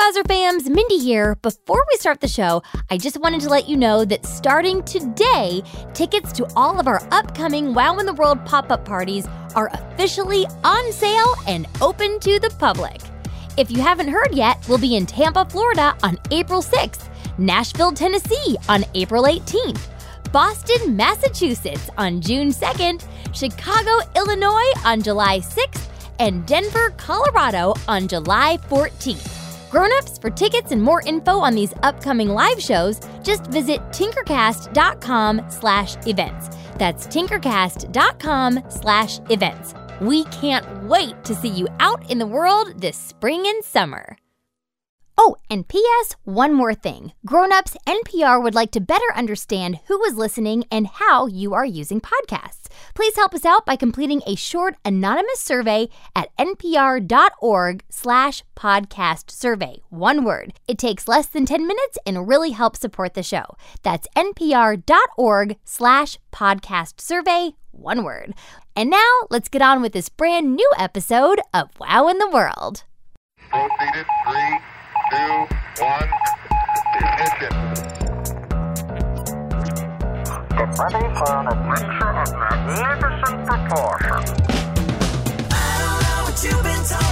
Wowzer fams, Mindy here. Before we start the show, I just wanted to let you know that starting today, tickets to all of our upcoming Wow in the World pop up parties are officially on sale and open to the public. If you haven't heard yet, we'll be in Tampa, Florida on April 6th, Nashville, Tennessee on April 18th, Boston, Massachusetts on June 2nd, Chicago, Illinois on July 6th, and Denver, Colorado on July 14th. Grown-ups, for tickets and more info on these upcoming live shows, just visit tinkercast.com slash events. That's tinkercast.com slash events. We can't wait to see you out in the world this spring and summer. Oh, and P.S. One more thing. Grown-ups, NPR would like to better understand who is listening and how you are using podcasts. Please help us out by completing a short anonymous survey at npr.org slash podcast survey. One word. It takes less than 10 minutes and really helps support the show. That's npr.org slash podcast survey. One word. And now let's get on with this brand new episode of Wow in the World. Proceeded three, two, one, ignition. Get ready for an adventure of magnificent proportions. I don't know what you've been told,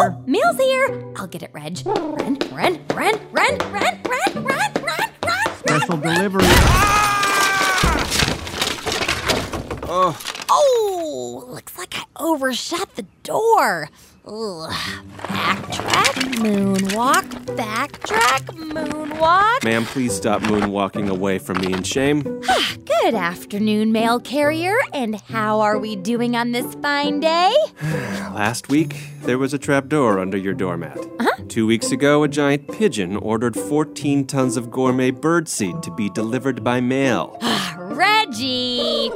Here. Meal's here. I'll get it, Reg. Run, run, run, run, run, run, run, run, run. Special delivery. Oh. Oh, looks like I overshot the door. Ugh. Backtrack, moonwalk, backtrack, moonwalk. Ma'am, please stop moonwalking away from me in shame. Good afternoon, mail carrier. And how are we doing on this fine day? Last week, there was a trapdoor under your doormat. Huh? Two weeks ago, a giant pigeon ordered 14 tons of gourmet birdseed to be delivered by mail. Reggie!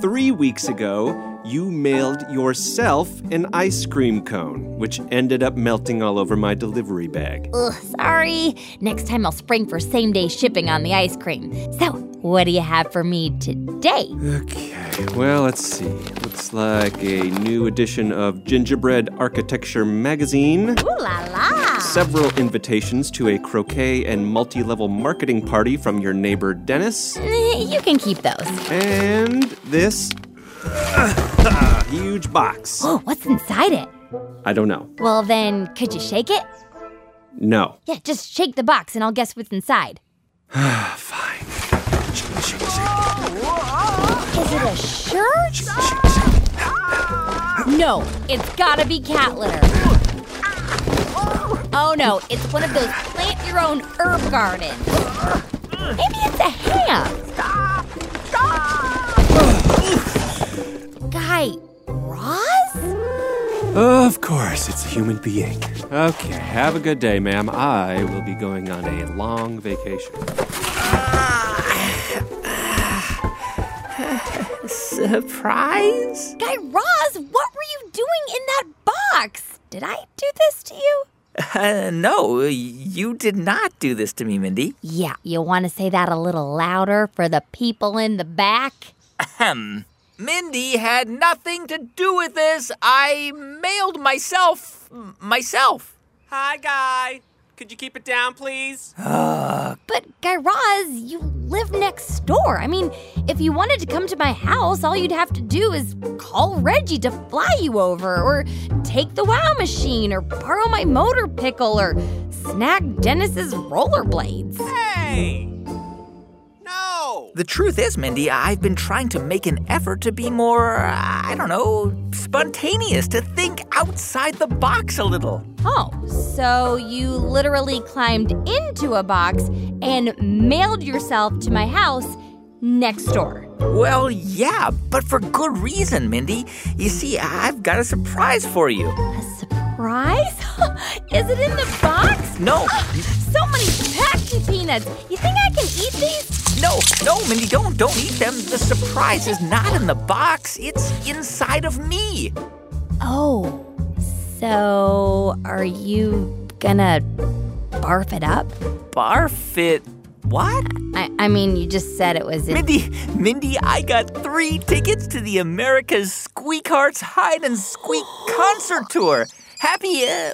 Three weeks ago, you mailed yourself an ice cream cone, which ended up melting all over my delivery bag. Ugh, sorry. Next time I'll spring for same day shipping on the ice cream. So, what do you have for me today? Okay, well, let's see. Looks like a new edition of Gingerbread Architecture magazine. Ooh la la! Several invitations to a croquet and multi level marketing party from your neighbor Dennis. You can keep those. And this huge box. Oh, what's inside it? I don't know. Well, then, could you shake it? No. Yeah, just shake the box and I'll guess what's inside. Fine. Shake, shake, shake. Is it a shirt? No, it's gotta be cat litter. Oh no, it's one of those plant your own herb gardens. Maybe it's a ham. Guy Raz? Of course, it's a human being. Okay, have a good day, ma'am. I will be going on a long vacation. Surprise? Guy Raz, what were you doing in that box? Did I do this to you? Uh, no, you did not do this to me, Mindy. Yeah, you want to say that a little louder for the people in the back? Ahem. Mindy had nothing to do with this. I mailed myself myself. Hi, Guy. Could you keep it down, please? But Guy Raz, you live next door. I mean, if you wanted to come to my house, all you'd have to do is call Reggie to fly you over, or take the wow machine, or borrow my motor pickle, or snag Dennis's rollerblades. Hey! No! The truth is, Mindy, I've been trying to make an effort to be more, I don't know, spontaneous, to think outside the box a little. Oh, so you literally climbed into a box and mailed yourself to my house next door. Well, yeah, but for good reason, Mindy. You see, I've got a surprise for you. A surprise? Is it in the box? No, ah, So many packed peanuts. You think I can eat these? No, no, Mindy, don't, don't eat them. The surprise is not in the box. It's inside of me. Oh, so are you gonna barf it up? Barf it. What? I, I mean, you just said it was. In- Mindy, Mindy, I got three tickets to the America's Squeakhearts Hide and Squeak concert tour. Happy, uh,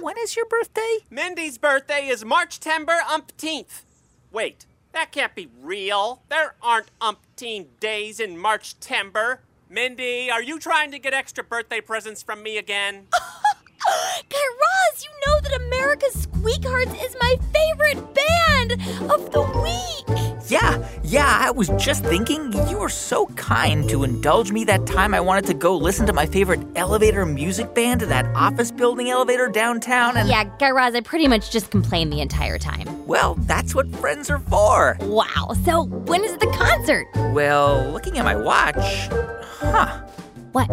when is your birthday? Mindy's birthday is March timber umpteenth. Wait, that can't be real. There aren't umpteen days in March timber. Mindy, are you trying to get extra birthday presents from me again? Guy Raz, you know that America's Squeakhearts is my favorite band of the week. Yeah, yeah, I was just thinking you were so kind to indulge me that time I wanted to go listen to my favorite elevator music band at that office building elevator downtown and Yeah, Guy Raz, I pretty much just complained the entire time. well, that's what friends are for. Wow. So when is the concert? Well, looking at my watch, huh, What?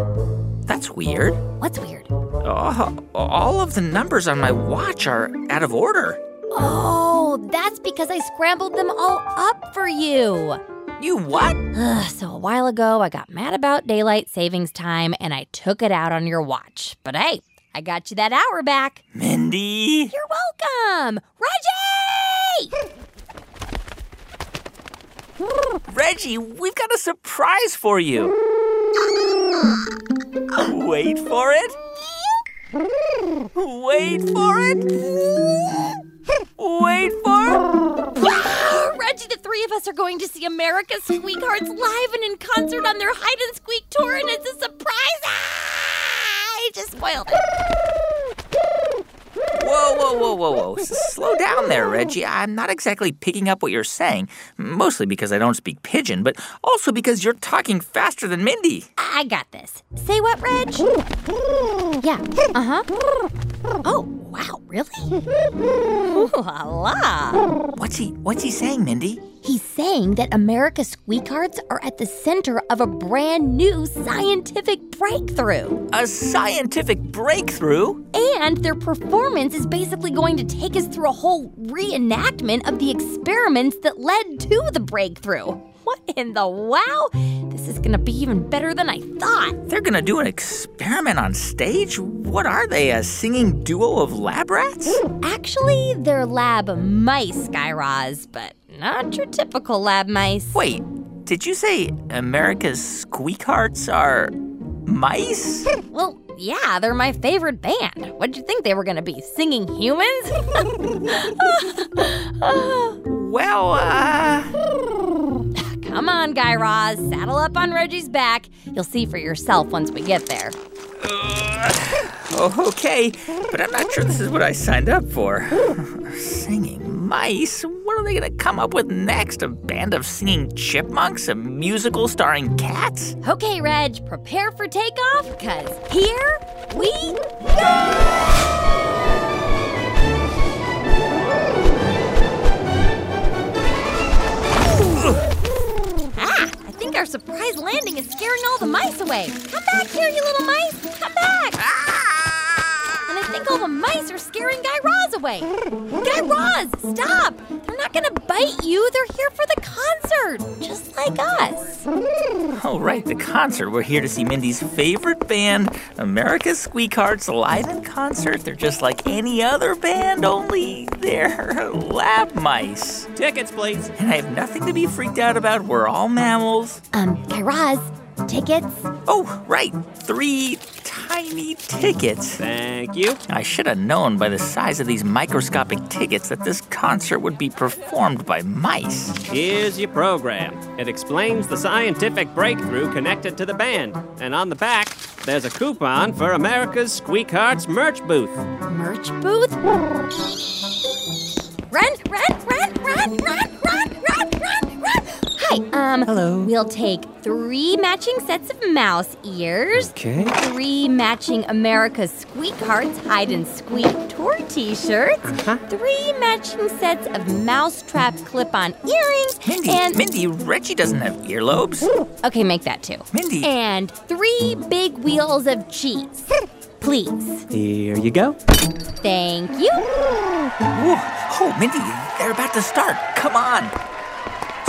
that's weird. What's weird? Oh, all of the numbers on my watch are out of order. Oh, that's because I scrambled them all up for you. You what? Ugh, so a while ago, I got mad about daylight savings time and I took it out on your watch. But hey, I got you that hour back. Mindy? You're welcome. Reggie! Reggie, we've got a surprise for you. Wait for it. Wait for it. Wait for it. Reggie, the three of us are going to see America's Squeakhearts live and in concert on their Hide and Squeak tour, and it's a surprise. Ah, I just spoiled it. Whoa, whoa, whoa, whoa, whoa. Slow down there, Reggie. I'm not exactly picking up what you're saying, mostly because I don't speak pigeon, but also because you're talking faster than Mindy. I got this. Say what, Reg? Yeah. Uh huh. Oh, wow, really? Ooh la la. What's he what's he saying, Mindy? He's saying that America's Squeakhearts are at the center of a brand new scientific breakthrough. A scientific breakthrough? And their performance is basically going to take us through a whole reenactment of the experiments that led to the breakthrough. What in the wow? This is gonna be even better than I thought. They're gonna do an experiment on stage? What are they, a singing duo of lab rats? Actually, they're lab mice, Guy Raz, but not your typical lab mice. Wait, did you say America's Squeakhearts are mice? Well, yeah, they're my favorite band. What'd you think they were gonna be? Singing humans? Well, uh. Come on, Guy Raz, saddle up on Reggie's back. You'll see for yourself once we get there. Oh, okay, but I'm not sure this is what I signed up for. Singing mice? What are they gonna come up with next? A band of singing chipmunks? A musical starring cats? Okay, Reg, prepare for takeoff, cause here we Ah, think our surprise landing is scaring all the mice away. Come back here, you little mice. Come back. I think all the mice are scaring Guy Raz away. Guy Raz, stop. They're not going to bite you. They're here for the concert, just like us. Oh, right, the concert. We're here to see Mindy's favorite band, America's Squeakhearts, live in concert. They're just like any other band, only they're lab mice. Tickets, please. And I have nothing to be freaked out about. We're all mammals. Um, Guy Raz, Tickets? Oh, right. Three tiny tickets. Thank you. I should have known by the size of these microscopic tickets that this concert would be performed by mice. Here's your program. It explains the scientific breakthrough connected to the band. And on the back, there's a coupon for America's Squeak Hearts merch booth. Merch booth? Run, run, run, run, run, run! Hi, um, Hello. we'll take three matching sets of mouse ears, Okay. three matching America's Squeakhearts hide and squeak tour t-shirts, Uh-huh. three matching sets of mousetrap clip-on earrings, Mindy, and Mindy, Reggie doesn't have earlobes. okay, make that two. Mindy. And three big wheels of cheese, please. Here you go. Thank you. Whoa. Oh, Mindy, they're about to start. Come on.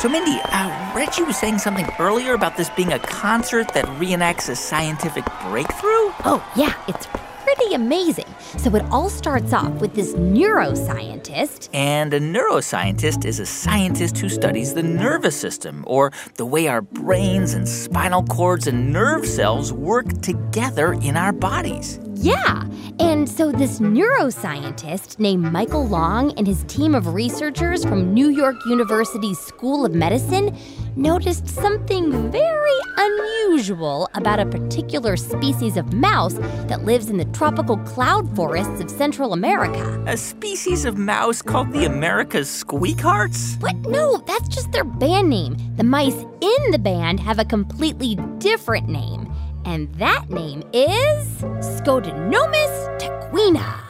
So, Mindy, uh, Reggie was saying something earlier about this being a concert that reenacts a scientific breakthrough? Oh, yeah, it's pretty amazing. So it all starts off with this neuroscientist. And a neuroscientist is a scientist who studies the nervous system, or the way our brains and spinal cords and nerve cells work together in our bodies. Yeah. And so this neuroscientist named Michael Long and his team of researchers from New York University's School of Medicine noticed something very unusual about a particular species of mouse that lives in the tropical cloud forests of Central America. A species of mouse called the America's squeakhearts? What? No, that's just their band name. The mice in the band have a completely different name. And that name is Scotinomys teguina.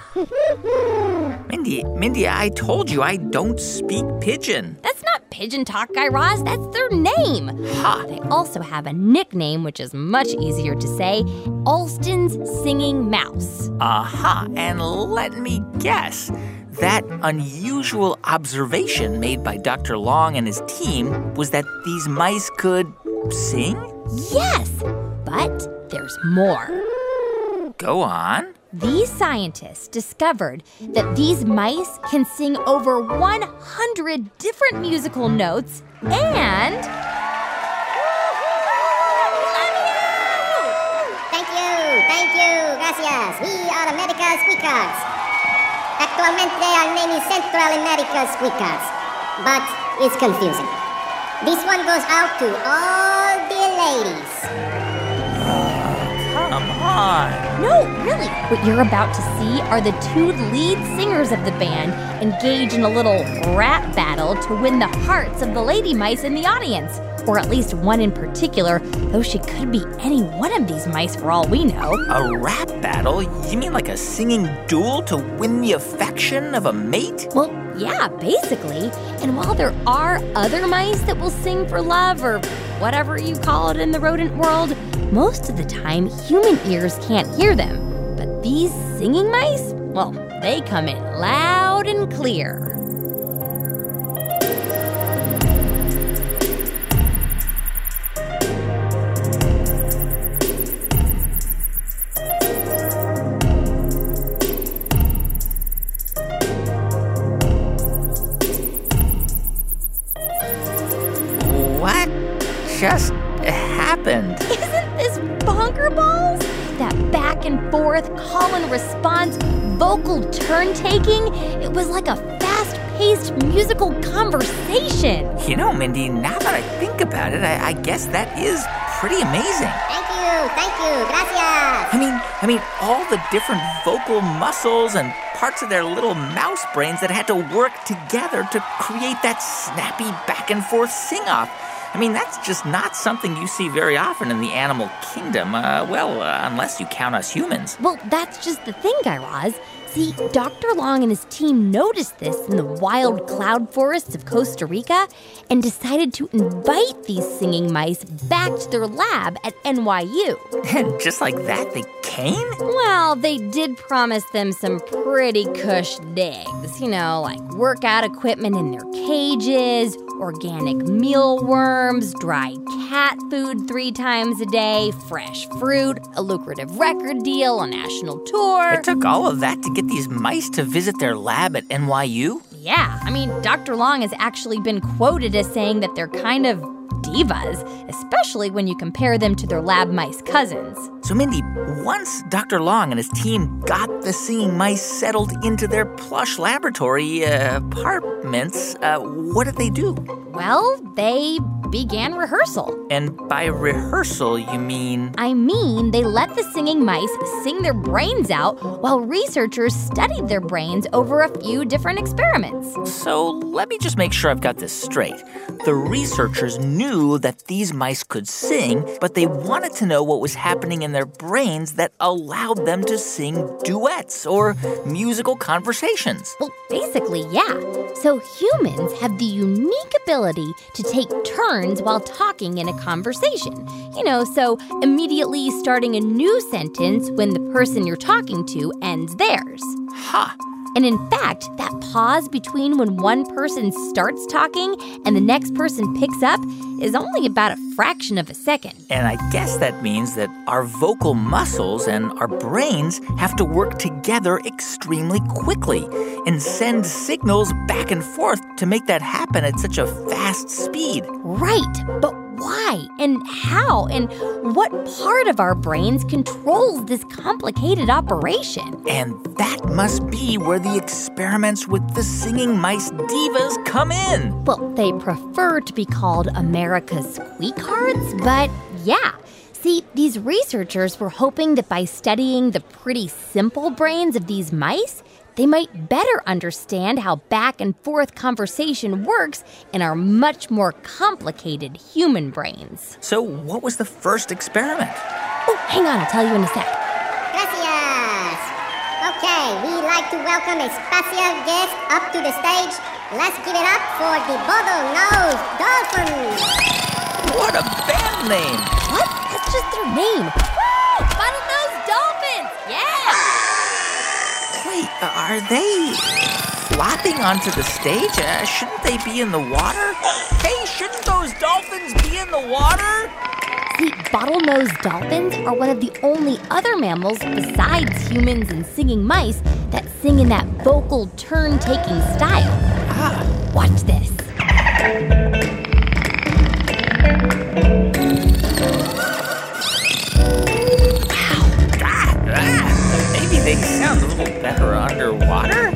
Mindy, Mindy, I told you I don't speak pigeon. That's not pigeon talk, Guy Raz. That's their name. Ha! They also have a nickname, which is much easier to say Alston's Singing Mouse. Aha, and let me guess. That unusual observation made by Dr. Long and his team was that these mice could sing? Yes, but there's more. Go on. These scientists discovered that these mice can sing over 100 different musical notes and. Thank you, thank you, gracias. We are America Squeakers. Actualmente our name is Central America Squeakers, but it's confusing. This one goes out to all the ladies. On. No, really. What you're about to see are the two lead singers of the band engage in a little rap battle to win the hearts of the lady mice in the audience. Or at least one in particular, though she could be any one of these mice for all we know. A rap battle? You mean like a singing duel to win the affection of a mate? Well, yeah, basically. And while there are other mice that will sing for love or whatever you call it in the rodent world, most of the time human ears can't hear them. But these singing mice, well, they come in loud and clear. Mindy, now that I think about it, I, I guess that is pretty amazing. Thank you, thank you, gracias. I mean, I mean, all the different vocal muscles and parts of their little mouse brains that had to work together to create that snappy back and forth sing off. I mean, that's just not something you see very often in the animal kingdom. Uh, well, uh, unless you count us humans. Well, that's just the thing, Guy Raz. See, Dr. Long and his team noticed this in the wild cloud forests of Costa Rica and decided to invite these singing mice back to their lab at NYU. And just like that, they came? Well, they did promise them some pretty cush digs. You know, like workout equipment in their cages, organic mealworms, dry cat food three times a day, fresh fruit, a lucrative record deal, a national tour. It took all of that to get these mice to visit their lab at NYU? Yeah, I mean, Dr. Long has actually been quoted as saying that they're kind of divas, especially when you compare them to their lab mice cousins. So, Mindy, once Dr. Long and his team got the singing mice settled into their plush laboratory uh, apartments, uh, what did they do? Well, they began rehearsal. And by rehearsal, you mean. I mean, they let the singing mice sing their brains out while researchers studied their brains over a few different experiments. So, let me just make sure I've got this straight. The researchers knew that these mice could sing, but they wanted to know what was happening in their brains that allowed them to sing duets or musical conversations. Well, basically, yeah. So humans have the unique ability to take turns while talking in a conversation. You know, so immediately starting a new sentence when the person you're talking to ends theirs. Ha! And in fact, that pause between when one person starts talking and the next person picks up is only about a fraction of a second. And I guess that means that our vocal muscles and our brains have to work together extremely quickly and send signals back and forth to make that happen at such a fast speed. Right, but why and how and what part of our brains controls this complicated operation? And that must be where the experiments with the singing mice divas come in. Well, they prefer to be called America's squeakhearts, but yeah. See, these researchers were hoping that by studying the pretty simple brains of these mice, they might better understand how back and forth conversation works in our much more complicated human brains. So, what was the first experiment? Oh, hang on, I'll tell you in a sec. Gracias. Okay, we'd like to welcome a special guest up to the stage. Let's give it up for the Bottlenose Dolphins. What a band name! What? That's just their name. Woo! Bottlenose Dolphins! Yeah! Wait, are they flopping onto the stage? Uh, shouldn't they be in the water? Hey, shouldn't those dolphins be in the water? See, bottlenose dolphins are one of the only other mammals besides humans and singing mice that sing in that vocal turn taking style. Ah, Watch this. Sound a better underwater?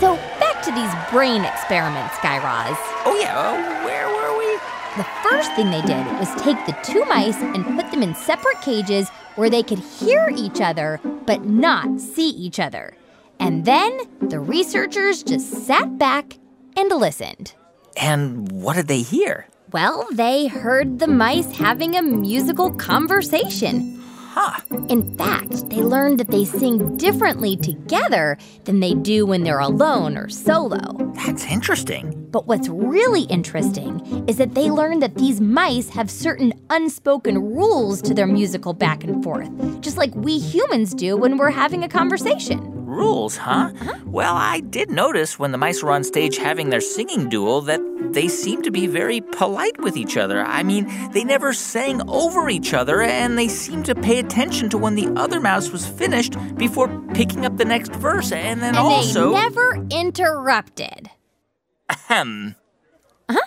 So, back to these brain experiments, Guy Raz. Oh, yeah, uh, where were we? The first thing they did was take the two mice and put them in separate cages where they could hear each other but not see each other. And then the researchers just sat back and listened. And what did they hear? Well, they heard the mice having a musical conversation. Huh. In fact, they learned that they sing differently together than they do when they're alone or solo. That's interesting. But what's really interesting is that they learned that these mice have certain unspoken rules to their musical back and forth, just like we humans do when we're having a conversation. Rules, huh? Mm-hmm. Well, I did notice when the mice were on stage having their singing duel that they seemed to be very polite with each other. I mean, they never sang over each other, and they seemed to pay attention to when the other mouse was finished before picking up the next verse. And then And also. they never interrupted. Ahem. Huh?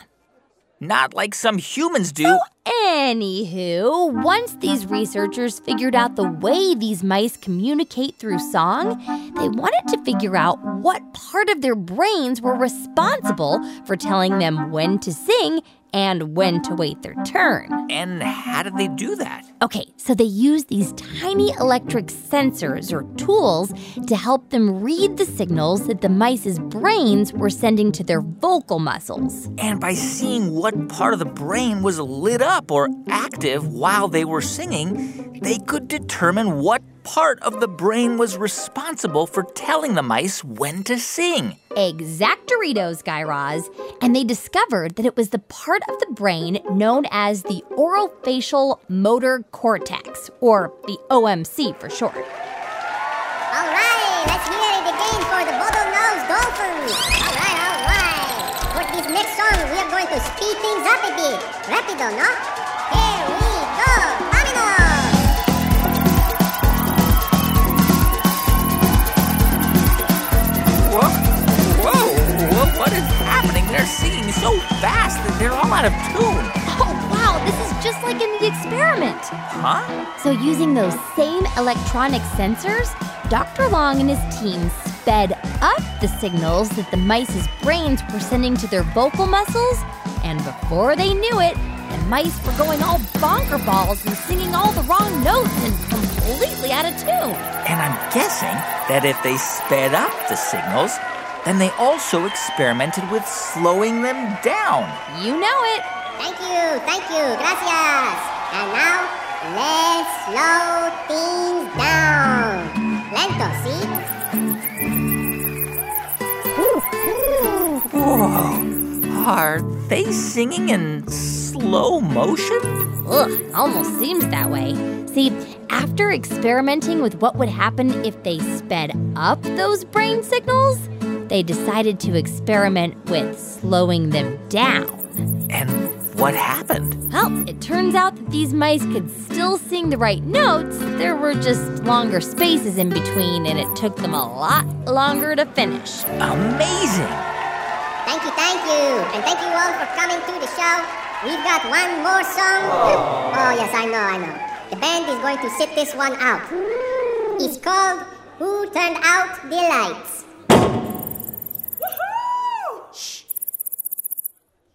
Not like some humans do. Anywho, once these researchers figured out the way these mice communicate through song, they wanted to figure out what part of their brains were responsible for telling them when to sing and when to wait their turn. And how did they do that? Okay, so they used these tiny electric sensors or tools to help them read the signals that the mice's brains were sending to their vocal muscles. And by seeing what part of the brain was lit up or active while they were singing, they could determine what part of the brain was responsible for telling the mice when to sing. Exactoritos, Guy Raz. And they discovered that it was the part of the brain known as the orofacial motor cortex, or the OMC for short. All right, let's hear it again for the Bottlenose Dolphins. All right, all right. For this next song, we are going to speed things up a bit. Rapido, no? Here we go. Vámonos. Whoa, whoa, whoa, what is happening? They're singing so fast that they're all out of tune. Wow, this is just like in the experiment. Huh? So, using those same electronic sensors, Dr. Long and his team sped up the signals that the mice's brains were sending to their vocal muscles, and before they knew it, the mice were going all bonker balls and singing all the wrong notes and completely out of tune. And I'm guessing that if they sped up the signals, then they also experimented with slowing them down. You know it. Thank you, thank you, gracias. And now, let's slow things down. Lento, see? Whoa. Are they singing in slow motion? Ugh, almost seems that way. See, after experimenting with what would happen if they sped up those brain signals, they decided to experiment with slowing them down. And what happened? Well, it turns out that these mice could still sing the right notes. There were just longer spaces in between, and it took them a lot longer to finish. Amazing! Thank you, thank you. And thank you all for coming to the show. We've got one more song. Oh, yes, I know, I know. The band is going to sit this one out. It's called Who Turned Out the Lights?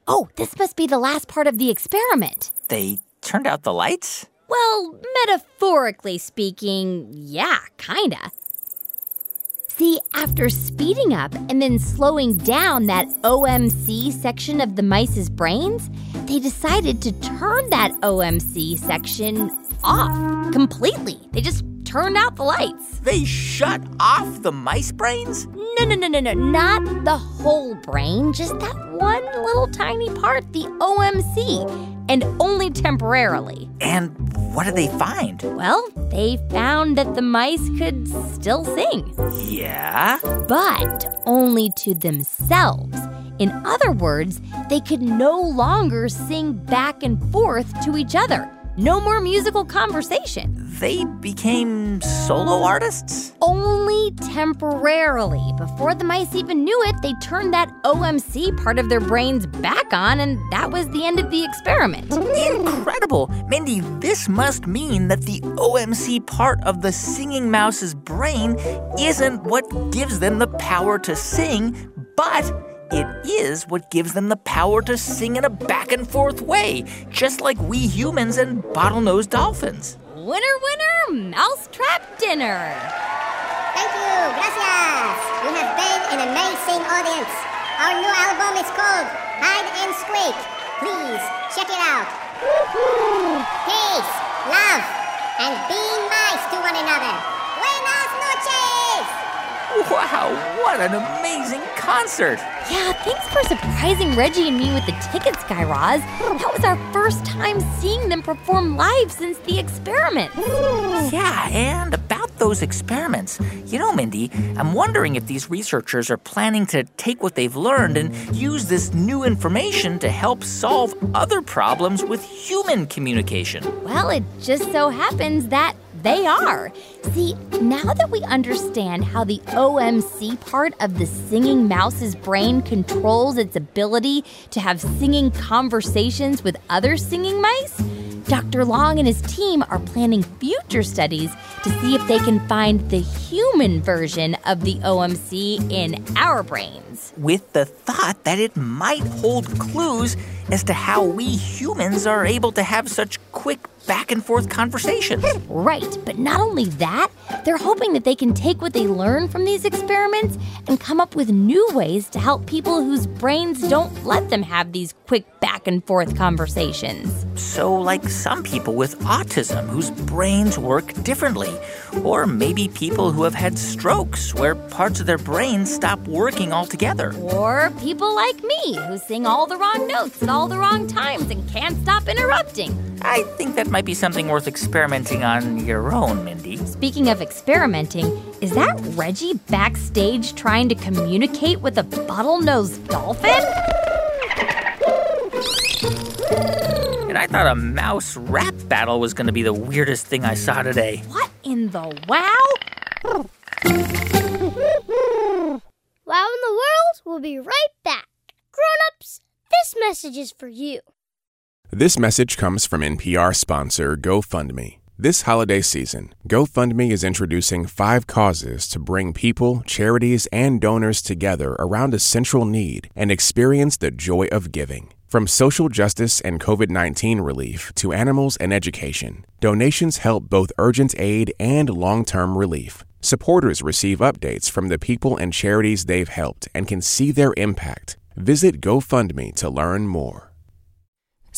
Oh, this must be the last part of the experiment. They turned out the lights? Well, metaphorically speaking, yeah, kinda. See, after speeding up and then slowing down that OMC section of the mice's brains, they decided to turn that OMC section off completely. They just turned out the lights. They shut off the mice brains? No, no, no, no, no, not the whole brain, just that one little tiny part, the OMC, and only temporarily. And what did they find? Well, they found that the mice could still sing, Yeah? but only to themselves. In other words, they could no longer sing back and forth to each other. No more musical conversation. They became solo artists? Only temporarily. Before the mice even knew it, they turned that OMC part of their brains back on, and that was the end of the experiment. Incredible! Mindy, this must mean that the OMC part of the singing mouse's brain isn't what gives them the power to sing, but it is what gives them the power to sing in a back and forth way, just like we humans and bottlenose dolphins. Winner, winner, mousetrap dinner. Thank you, gracias. We have been an amazing audience. Our new album is called Hide and Squeak. Please check it out. Peace, love, and being nice to one another. Wow, what an amazing concert! Yeah, thanks for surprising Reggie and me with the tickets, Guy Raz. That was our first time seeing them perform live since the experiment. Yeah, and about those experiments. You know, Mindy, I'm wondering if these researchers are planning to take what they've learned and use this new information to help solve other problems with human communication. Well, it just so happens that they are. See, now that we understand how the OMC part of the singing mouse's brain controls its ability to have singing conversations with other singing mice, Dr. Long and his team are planning future studies to see if they can find the human version of the OMC in our brains. With the thought that it might hold clues as to how we humans are able to have such quick back and forth conversations. Right, but not only that, they're hoping that they can take what they learn from these experiments and come up with new ways to help people whose brains don't let them have these quick back and forth conversations. So, like some people with autism whose brains work differently, or maybe people who have had strokes where parts of their brains stop working altogether. Or people like me who sing all the wrong notes at all the wrong times and can't stop interrupting. I think that might be something worth experimenting on your own, Mindy. Speaking of experimenting, is that Reggie backstage trying to communicate with a bottlenose dolphin? And I thought a mouse rap battle was going to be the weirdest thing I saw today. What in the wow? Wow in the World we'll be right back. Grown-ups, this message is for you. This message comes from NPR sponsor GoFundMe. This holiday season, GoFundMe is introducing five causes to bring people, charities, and donors together around a central need and experience the joy of giving. From social justice and COVID 19 relief to animals and education, donations help both urgent aid and long term relief. Supporters receive updates from the people and charities they've helped and can see their impact. Visit GoFundMe to learn more.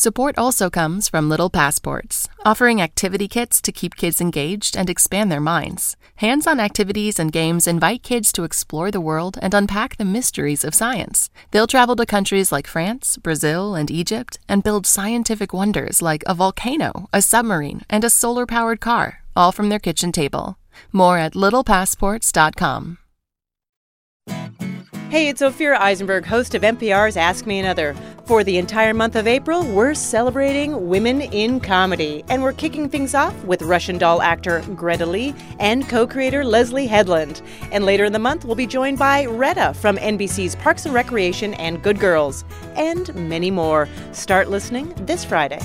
Support also comes from Little Passports, offering activity kits to keep kids engaged and expand their minds. Hands on activities and games invite kids to explore the world and unpack the mysteries of science. They'll travel to countries like France, Brazil, and Egypt and build scientific wonders like a volcano, a submarine, and a solar powered car, all from their kitchen table. More at littlepassports.com. Hey, it's Ophira Eisenberg, host of NPR's Ask Me Another. For the entire month of April, we're celebrating women in comedy, and we're kicking things off with Russian doll actor Greta Lee and co creator Leslie Headland. And later in the month, we'll be joined by Retta from NBC's Parks and Recreation and Good Girls, and many more. Start listening this Friday.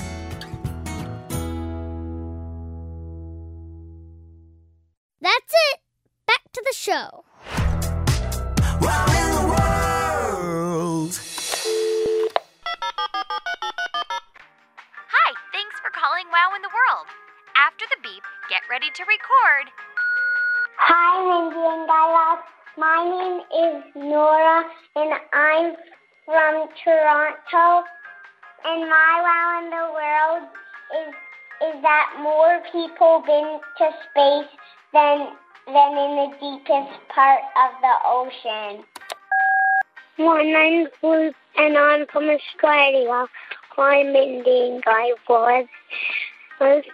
That's it. Back to the show. Hi, thanks for calling Wow in the World. After the beep, get ready to record. Hi, Mindy and Guy Raz. My name is Nora, and I'm from Toronto. And my wow in the world is is that more people been to space than than in the deepest part of the ocean. My name's Luke, and I'm from Australia. Hi, Mindy and Guy Raz. Was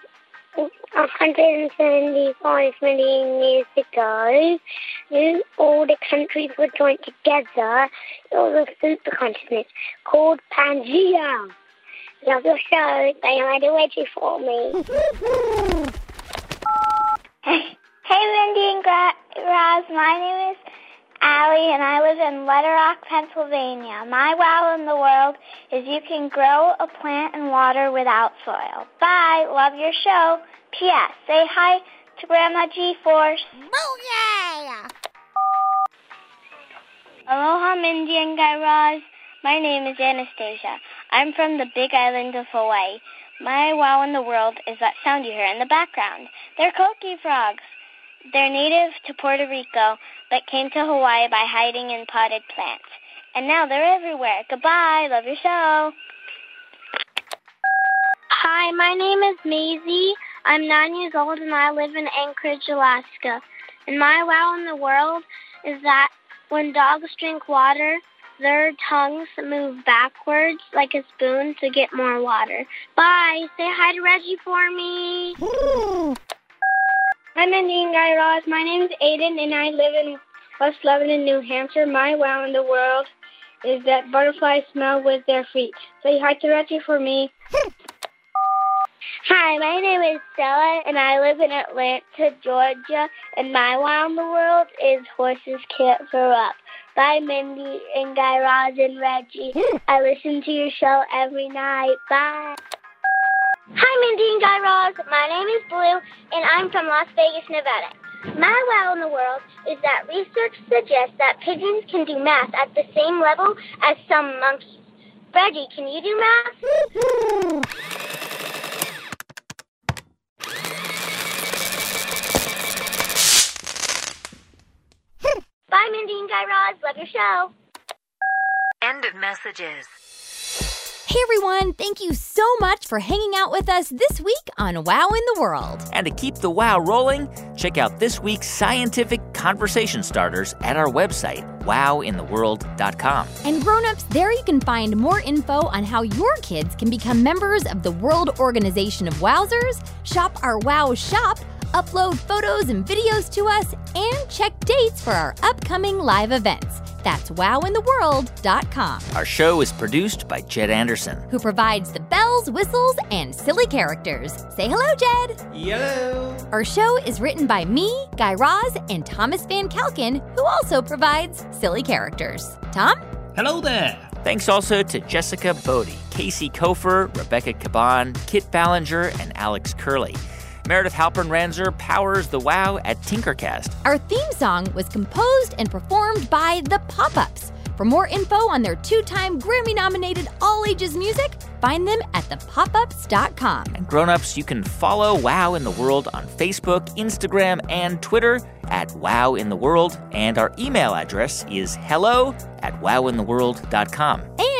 175 million years ago, when all the countries were joined together. It was a supercontinent called Pangea. Love your show. They had it ready for me. hey, Mindy and Gra- Raz. My name is Allie, and I live in Little Rock, Pennsylvania. My wow in the world is you can grow a plant in water without soil. Bye. Love your show. P.S. Say hi to Grandma G-Force. Oh, Booyah! Aloha, Mindy and Guy Raz. My name is Anastasia. I'm from the big island of Hawaii. My wow in the world is that sound you hear in the background. They're coqui frogs. They're native to Puerto Rico, but came to Hawaii by hiding in potted plants. And now they're everywhere. Goodbye. Love your show. Hi, my name is Maisie. I'm nine years old and I live in Anchorage, Alaska. And my wow in the world is that when dogs drink water, their tongues move backwards like a spoon to get more water. Bye. Say hi to Reggie for me. Hi, Mindy and Guy Raz. My name is Aiden, and I live in West Lebanon, New Hampshire. My wow in the world is that butterflies smell with their feet. Say hi to Reggie for me. Hi, my name is Stella, and I live in Atlanta, Georgia. And my wow in the world is horses can't throw up. Bye, Mindy and Guy Raz and Reggie. I listen to your show every night. Bye. Hi, Mindy and Guy Raz. My name is Blue, and I'm from Las Vegas, Nevada. My wow in the world is that research suggests that pigeons can do math at the same level as some monkeys. Reggie, can you do math? Bye, Mindy and Guy Raz. Love your show. End of messages. Hey everyone, thank you so much for hanging out with us this week on Wow in the World. And to keep the wow rolling, check out this week's scientific conversation starters at our website, wowintheworld.com. And grown-ups, there you can find more info on how your kids can become members of the World Organization of Wowzers, shop our Wow shop, upload photos and videos to us, and check dates for our upcoming live events. That's wowintheworld.com. Our show is produced by Jed Anderson. Who provides the bells, whistles, and silly characters. Say hello, Jed. Hello. Our show is written by me, Guy Raz, and Thomas Van Kalken, who also provides silly characters. Tom? Hello there. Thanks also to Jessica Bodie, Casey Kofer, Rebecca Caban, Kit Ballinger, and Alex Curley. Meredith Halpern Ranzer powers the WOW at Tinkercast. Our theme song was composed and performed by The Pop Ups. For more info on their two time Grammy nominated all ages music, find them at thepopups.com. And grown-ups, you can follow WOW in the World on Facebook, Instagram, and Twitter at WOW in the World. And our email address is hello at wowintheworld.com. And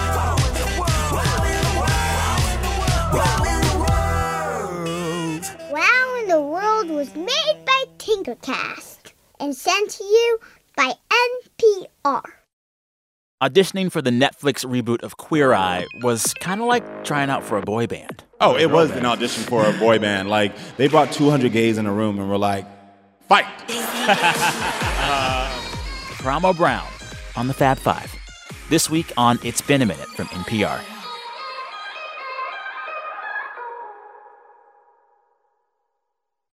World was made by Tinkercast and sent to you by NPR. Auditioning for the Netflix reboot of Queer Eye was kind of like trying out for a boy band. Oh, it was an audition for a boy band. Like they brought 200 gays in a room and were like, "Fight!" Uh, Karamo Brown on the Fab Five. This week on It's Been a Minute from NPR.